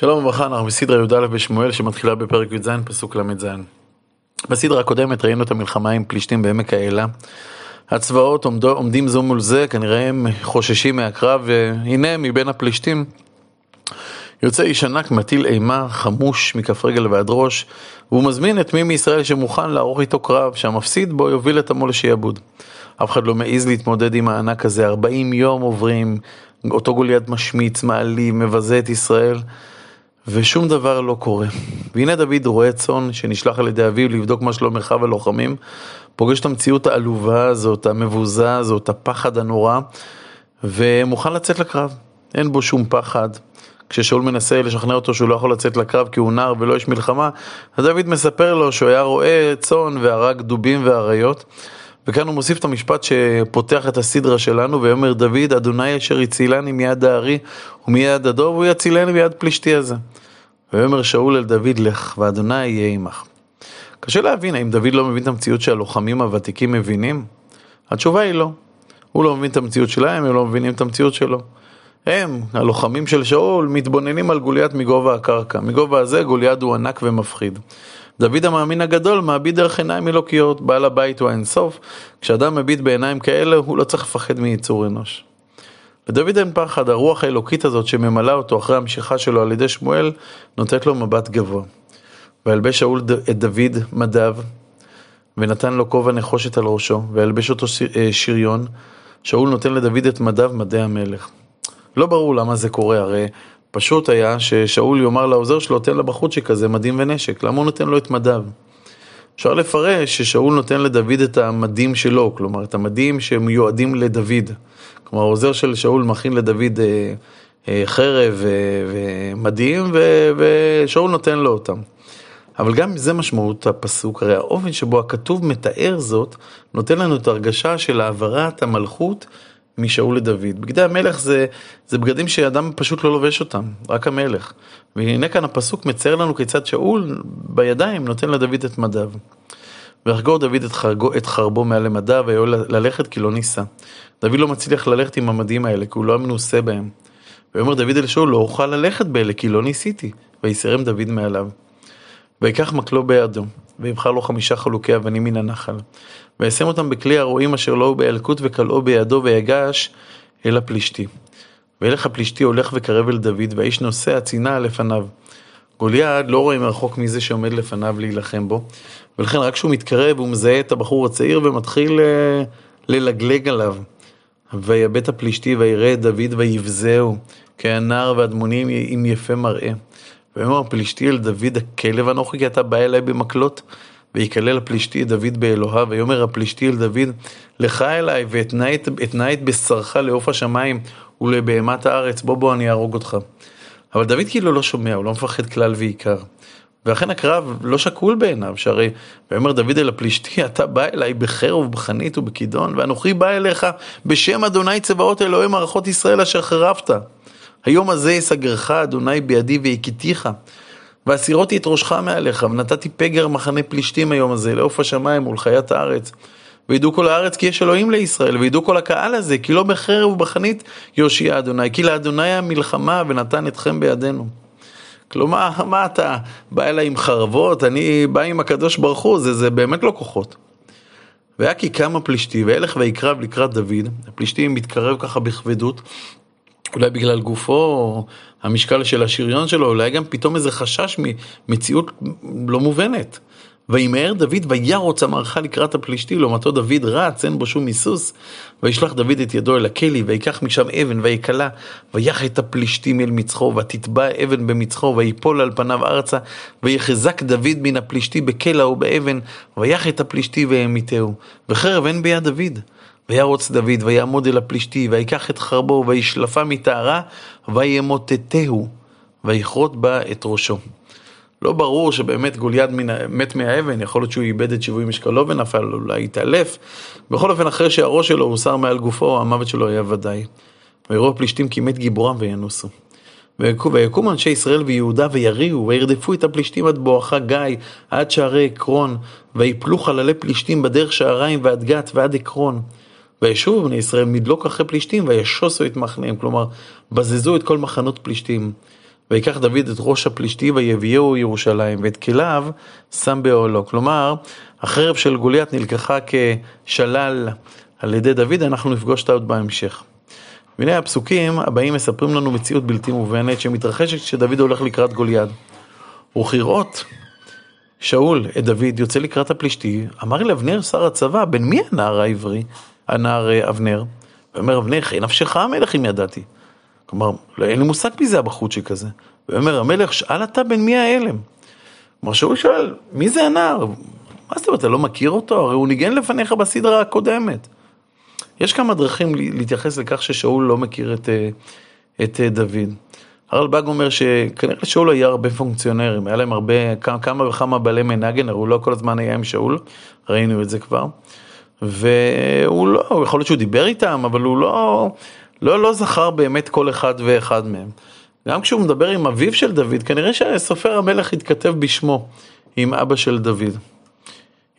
שלום וברכה, אנחנו בסדרה י"א בשמואל שמתחילה בפרק י"ז פסוק ל"ז. בסדרה הקודמת ראינו את המלחמה עם פלישתים בעמק האלה. הצבאות עומדו, עומדים זו מול זה, כנראה הם חוששים מהקרב, והנה מבין הפלישתים יוצא איש ענק מטיל אימה, חמוש מכף רגל ועד ראש, והוא מזמין את מי מישראל שמוכן לערוך איתו קרב, שהמפסיד בו יוביל את עמו לשעבוד. אף אחד לא מעז להתמודד עם הענק הזה, 40 יום עוברים, אותו גוליית משמיץ, מעליב, מבזה את ישראל. ושום דבר לא קורה. והנה דוד רועה צאן שנשלח על ידי אביו לבדוק מה שלום אחיו הלוחמים, פוגש את המציאות העלובה הזאת, המבוזה הזאת, הפחד הנורא, ומוכן לצאת לקרב. אין בו שום פחד. כששאול מנסה לשכנע אותו שהוא לא יכול לצאת לקרב כי הוא נער ולא יש מלחמה, אז דוד מספר לו שהוא היה רועה צאן והרג דובים ואריות. וכאן הוא מוסיף את המשפט שפותח את הסדרה שלנו, ויאמר דוד, אדוני אשר הצילני מיד הארי ומיד הדוב, הוא יצילני מיד פלישתי הזה. ויאמר שאול אל דוד, לך, ואדוני יהיה עמך. קשה להבין, האם דוד לא מבין את המציאות שהלוחמים הוותיקים מבינים? התשובה היא לא. הוא לא מבין את המציאות שלהם, הם לא מבינים את המציאות שלו. הם, הלוחמים של שאול, מתבוננים על גוליית מגובה הקרקע. מגובה הזה גוליית הוא ענק ומפחיד. דוד המאמין הגדול מעביד דרך עיניים אלוקיות, בעל הבית הוא האינסוף, כשאדם מביט בעיניים כאלה הוא לא צריך לפחד מיצור אנוש. לדוד אין פחד, הרוח האלוקית הזאת שממלאה אותו אחרי המשיכה שלו על ידי שמואל, נותנת לו מבט גבוה. וילבש שאול את דוד מדיו, ונתן לו כובע נחושת על ראשו, וילבש אותו אה, שריון, שאול נותן לדוד את מדיו מדי המלך. לא ברור למה זה קורה, הרי פשוט היה ששאול יאמר לעוזר שלו, תן לבחורצ'יק הזה מדים ונשק, למה הוא נותן לו את מדיו? אפשר לפרש ששאול נותן לדוד את המדים שלו, כלומר את המדים שמיועדים לדוד. כלומר העוזר של שאול מכין לדוד אה, אה, חרב אה, ומדים ו, ושאול נותן לו אותם. אבל גם זה משמעות הפסוק, הרי האופן שבו הכתוב מתאר זאת, נותן לנו את הרגשה של העברת המלכות משאול לדוד. בגדי המלך זה, זה בגדים שאדם פשוט לא לובש אותם, רק המלך. והנה כאן הפסוק מצייר לנו כיצד שאול בידיים נותן לדוד את מדיו. ויחגור דוד את, חרגו, את חרבו מעל למדיו ויואל ללכת כי לא ניסה. דוד לא מצליח ללכת עם המדים האלה כי הוא לא מנוסה בהם. ויאמר דוד אל שאול לא אוכל ללכת באלה כי לא ניסיתי. ויסרם דוד מעליו. ויקח מקלו בידו, ויבחר לו חמישה חלוקי אבנים מן הנחל. וישם אותם בכלי הרועים אשר לא הוא באלקוט וכלאו בידו ויגש אל הפלישתי. וילך הפלישתי הולך וקרב אל דוד והאיש נוסע צינה לפניו. גוליית לא רואה מרחוק מי זה שעומד לפניו להילחם בו, ולכן רק כשהוא מתקרב הוא מזהה את הבחור הצעיר ומתחיל אה, ללגלג עליו. ויבט הפלישתי ויראה את דוד ויבזהו, כי הנער והדמונים עם יפה מראה. ויאמר הפלישתי אל דוד הכלב אנוכי כי אתה בא אליי במקלות. ויקלל הפלישתי את דוד באלוהיו, ויאמר הפלישתי אל דוד, לך אליי, ואתנה את בשרך לעוף השמיים ולבהמת הארץ, בוא בוא אני אהרוג אותך. אבל דוד כאילו לא שומע, הוא לא מפחד כלל ועיקר. ואכן הקרב לא שקול בעיניו, שהרי, ויאמר דוד אל הפלישתי, אתה בא אליי בחרב ובחנית ובכידון, ואנוכי בא אליך בשם אדוני צבאות אלוהי מערכות ישראל אשר חרבת. היום הזה יסגרך אדוני בידי והכיתיך. והסירותי את ראשך מעליך, ונתתי פגר מחנה פלישתים היום הזה, לעוף השמיים ולחיית הארץ. וידעו כל הארץ כי יש אלוהים לישראל, וידעו כל הקהל הזה, כי לא בחרב ובחנית יושיע אדוני, כי לאדוני המלחמה ונתן אתכם בידינו. כלומר, מה אתה בא אליי עם חרבות, אני בא עם הקדוש ברוך הוא, זה, זה באמת לא כוחות. והיה כי קם הפלישתי, וילך ויקרב לקראת דוד, הפלישתי מתקרב ככה בכבדות, אולי בגלל גופו, המשקל של השריון שלו, אולי גם פתאום איזה חשש ממציאות לא מובנת. וימהר דוד וירוץ המערכה לקראת הפלישתי, לעומתו דוד רץ, אין בו שום היסוס. וישלח דוד את ידו אל הכלי, ויקח משם אבן, ויקלה, ויח את הפלישתים אל מצחו, ותתבע אבן במצחו, ויפול על פניו ארצה, ויחזק דוד מן הפלישתי בקלע ובאבן, ויח את הפלישתי והמיתהו. וחרב אין ביד דוד. וירוץ דוד, ויעמוד אל הפלישתי, ויקח את חרבו, וישלפה מטהרה, וימוטטהו, ויכרות בה את ראשו. לא ברור שבאמת גוליית מת מהאבן, יכול להיות שהוא איבד את שיווי משקלו ונפל, אולי התעלף. בכל אופן, אחרי שהראש שלו הוסר מעל גופו, המוות שלו היה ודאי. ויראו הפלישתים כי מת גיבורם וינוסו. ויקום אנשי ישראל ויהודה ויריעו, וירדפו את הפלישתים עד בואכה גיא, עד שערי עקרון, ויפלו חללי פלישתים בדרך שעריים ועד גת ועד עקרון. וישובו בני ישראל מדלוק אחרי פלישתים וישוסו את מחניהם, כלומר, בזזו את כל מחנות פלישתים. ויקח דוד את ראש הפלישתי ויביאו ירושלים, ואת כליו שם באוהלו. כלומר, החרב של גוליית נלקחה כשלל על ידי דוד, אנחנו נפגוש אותה עוד בהמשך. והנה הפסוקים הבאים מספרים לנו מציאות בלתי מובנת שמתרחשת כשדוד הולך לקראת גוליית. וכראות שאול את דוד יוצא לקראת הפלישתי, אמר לאבנר שר הצבא, בן מי הנער העברי, הנער אה, אבנר? ואומר אבנר, חי נפשך המלך אם ידעתי. כלומר, לא, אין לי מושג מי זה הבחורצ'יק הזה. ואומר המלך, שאל אתה בן מי האלם? כלומר, שאול שואל, מי זה הנער? מה זאת אומרת, אתה לא מכיר אותו? הרי הוא ניגן לפניך בסדרה הקודמת. יש כמה דרכים להתייחס לכך ששאול לא מכיר את, אה, את אה, דוד. הרלב"ג אומר שכנראה שאול היה הרבה פונקציונרים, היה להם הרבה, כמה וכמה בעלי מנגן, הרי הוא לא כל הזמן היה עם שאול, ראינו את זה כבר. והוא לא, יכול להיות שהוא דיבר איתם, אבל הוא לא, לא, לא זכר באמת כל אחד ואחד מהם. גם כשהוא מדבר עם אביו של דוד, כנראה שסופר המלך התכתב בשמו עם אבא של דוד.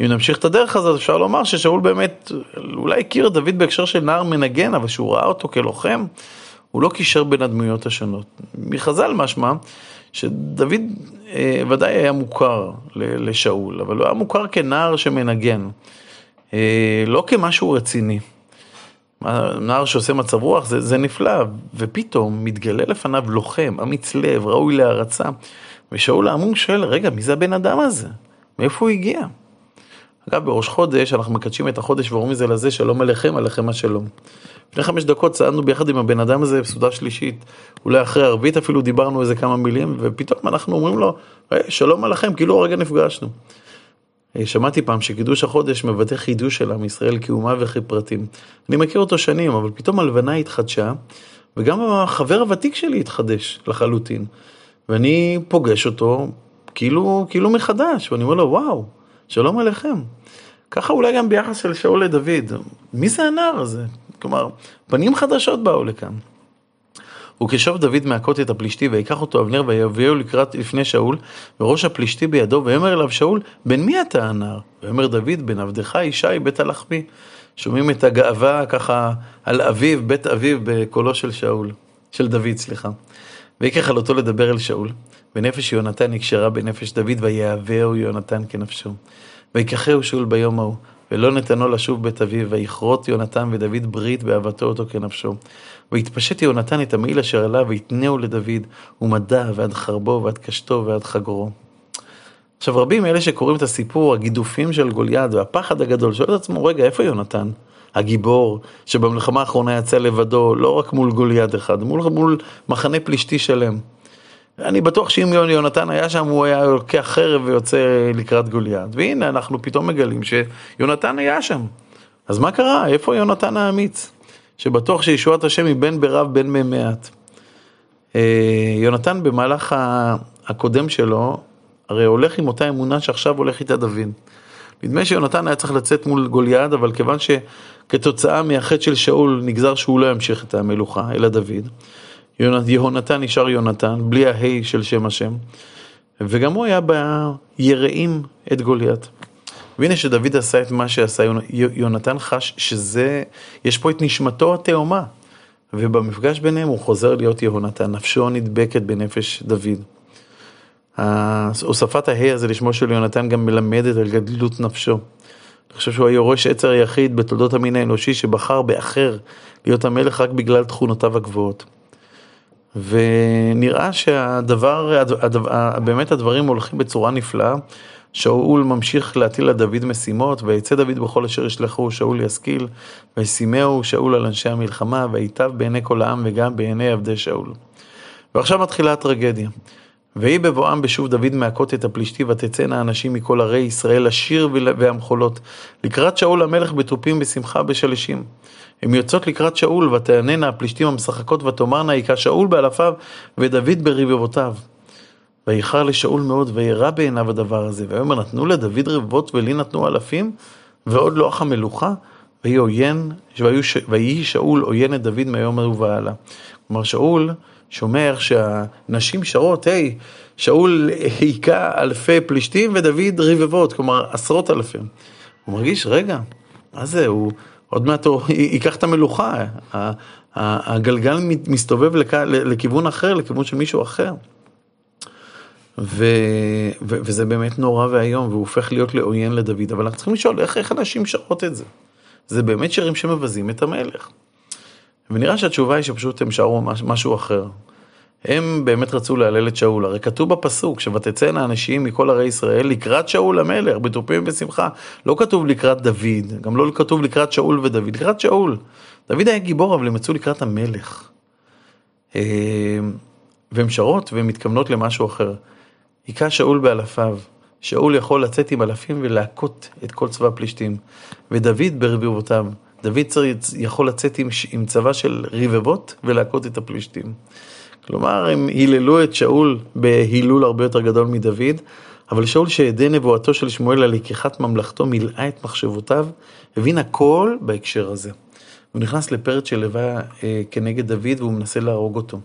אם נמשיך את הדרך הזאת, אפשר לומר ששאול באמת, אולי הכיר את דוד בהקשר של נער מנגן, אבל שהוא ראה אותו כלוחם, הוא לא קישר בין הדמויות השונות. מחז"ל משמע שדוד אה, ודאי היה מוכר לשאול, אבל הוא היה מוכר כנער שמנגן, לא כמשהו רציני. נער שעושה מצב רוח זה, זה נפלא, ופתאום מתגלה לפניו לוחם, אמיץ לב, ראוי להערצה, ושאול העמום שואל, רגע, מי זה הבן אדם הזה? מאיפה הוא הגיע? אגב, בראש חודש אנחנו מקדשים את החודש ואומרים מזה לזה, שלום עליכם, עליכם השלום. לפני חמש דקות צעדנו ביחד עם הבן אדם הזה בסעודה שלישית, אולי אחרי ערבית אפילו דיברנו איזה כמה מילים, ופתאום אנחנו אומרים לו, שלום עליכם, כאילו הרגע נפגשנו. אה, שמעתי פעם שקידוש החודש מבטא חידוש של עם ישראל כאומה וכפרטים. אני מכיר אותו שנים, אבל פתאום הלבנה התחדשה, וגם החבר הוותיק שלי התחדש לחלוטין. ואני פוגש אותו כאילו, כאילו מחדש, ואני אומר לו, וואו, שלום עליכם. ככה אולי גם ביחס של שאול לדוד. מי זה הנער הזה? כלומר, פנים חדשות באו לכאן. וכשוב דוד מהכות את הפלישתי ויקח אותו אבנר ויביאו לקראת לפני שאול וראש הפלישתי בידו ויאמר אליו שאול בן מי אתה הנער? ויאמר דוד בן עבדך ישי בית הלחמי. שומעים את הגאווה ככה על אביו, בית אביו בקולו של שאול, של דוד סליחה. ויקח על אותו לדבר אל שאול ונפש יונתן נקשרה בנפש דוד ויהבהו יונתן כנפשו. ויקחהו שאול ביום ההוא ולא נתנו לשוב בית אביו, ויכרות יונתן ודוד ברית באהבתו אותו כנפשו. ויתפשט יונתן את המעיל אשר עליו, ויתנהו לדוד, ומדע ועד חרבו ועד קשתו ועד חגורו. עכשיו רבים מאלה שקוראים את הסיפור, הגידופים של גוליית והפחד הגדול, שואל את עצמו, רגע, איפה יונתן? הגיבור, שבמלחמה האחרונה יצא לבדו, לא רק מול גוליית אחד, מול, מול מחנה פלישתי שלם. אני בטוח שאם יונתן היה שם, הוא היה לוקח חרב ויוצא לקראת גוליית. והנה, אנחנו פתאום מגלים שיונתן היה שם. אז מה קרה? איפה יונתן האמיץ? שבטוח שישועת השם היא בין ברב בין ממעט. אה, יונתן במהלך הקודם שלו, הרי הולך עם אותה אמונה שעכשיו הולך איתה דוד. נדמה שיונתן היה צריך לצאת מול גוליית, אבל כיוון שכתוצאה מהחטא של שאול נגזר שהוא לא ימשיך את המלוכה, אלא דוד. יהונתן נשאר יונתן, בלי ההי של שם השם, וגם הוא היה ביראים את גוליית. והנה שדוד עשה את מה שעשה, יונתן חש שזה, יש פה את נשמתו התאומה. ובמפגש ביניהם הוא חוזר להיות יהונתן, נפשו נדבקת בנפש דוד. הוספת ההא הזה לשמו של יונתן גם מלמדת על גדלות נפשו. אני חושב שהוא היורש עצר היחיד בתולדות המין האנושי שבחר באחר להיות המלך רק בגלל תכונותיו הגבוהות. ונראה שהדבר, הדבר, באמת הדברים הולכים בצורה נפלאה. שאול ממשיך להטיל על דוד משימות, ויצא דוד בכל אשר ישלחו, שאול ישכיל, וישימהו שאול על אנשי המלחמה, ויטב בעיני כל העם וגם בעיני עבדי שאול. ועכשיו מתחילה הטרגדיה. ויהי בבואם בשוב דוד מהכות את הפלישתי, ותצאנה אנשים מכל ערי ישראל לשיר והמחולות, לקראת שאול המלך בתופים בשמחה בשלשים. הן יוצאות לקראת שאול, ותעננה הפלישתים המשחקות, ותאמרנה, היכה שאול באלפיו, ודוד ברבבותיו. ויחר לשאול מאוד, וירא בעיניו הדבר הזה. ויאמר, נתנו לדוד רבבות ולי נתנו אלפים, ועוד לא אח המלוכה, ויהי עוין, ויהי שאול עוין את דוד מהיום ההוא והלאה. כלומר, שאול שומע איך שהנשים שרות, היי, שאול היכה אלפי פלישתים ודוד רבבות, כלומר עשרות אלפים. הוא מרגיש, רגע, מה זה, הוא עוד מעט הוא ייקח את המלוכה, הגלגל מסתובב לכיוון אחר, לכיוון של מישהו אחר. ו... ו... וזה באמת נורא ואיום, והוא הופך להיות לעוין לדוד. אבל אנחנו צריכים לשאול, איך, איך אנשים שרות את זה? זה באמת שירים שמבזים את המלך. ונראה שהתשובה היא שפשוט הם שרו משהו אחר. הם באמת רצו להלל את שאול, הרי כתוב בפסוק, שוותצאנה אנשים מכל ערי ישראל לקראת שאול המלך, בתופים ובשמחה. לא כתוב לקראת דוד, גם לא כתוב לקראת שאול ודוד, לקראת שאול. דוד היה גיבור, אבל הם יצאו לקראת המלך. אה, והן שרות והן מתכוונות למשהו אחר. היכה שאול באלפיו. שאול יכול לצאת עם אלפים ולהכות את כל צבא הפלישתים. ודוד ברבבותיו. דוד יכול לצאת עם, עם צבא של רבבות ולהכות את הפלישתים. כלומר, הם היללו את שאול בהילול הרבה יותר גדול מדוד, אבל שאול שידי נבואתו של שמואל על לקיחת ממלכתו מילאה את מחשבותיו, הבין הכל בהקשר הזה. הוא נכנס לפרץ של לבה אה, כנגד דוד והוא מנסה להרוג אותו.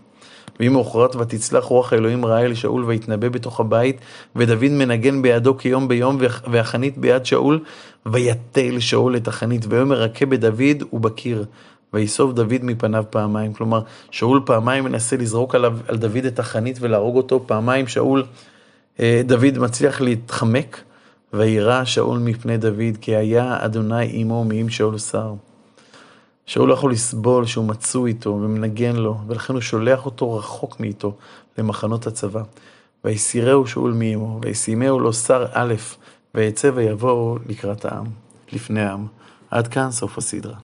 ואם מאוחרת ותצלח רוח האלוהים רעה אל שאול ויתנבא בתוך הבית, ודוד מנגן בידו כיום ביום, והחנית ביד שאול, ויתל שאול את החנית, ויאמר רכה בדוד ובקיר. ויסוב דוד מפניו פעמיים. כלומר, שאול פעמיים מנסה לזרוק עליו, על דוד את החנית ולהרוג אותו, פעמיים שאול, אה, דוד מצליח להתחמק, וירא שאול מפני דוד, כי היה אדוני עמו מעם שאול שר. שאול לא יכול לסבול שהוא מצוי איתו ומנגן לו, ולכן הוא שולח אותו רחוק מאיתו למחנות הצבא. ויסירהו שאול מעמו, וישימהו לו שר א', ויצא ויבואו לקראת העם, לפני העם. עד כאן סוף הסדרה.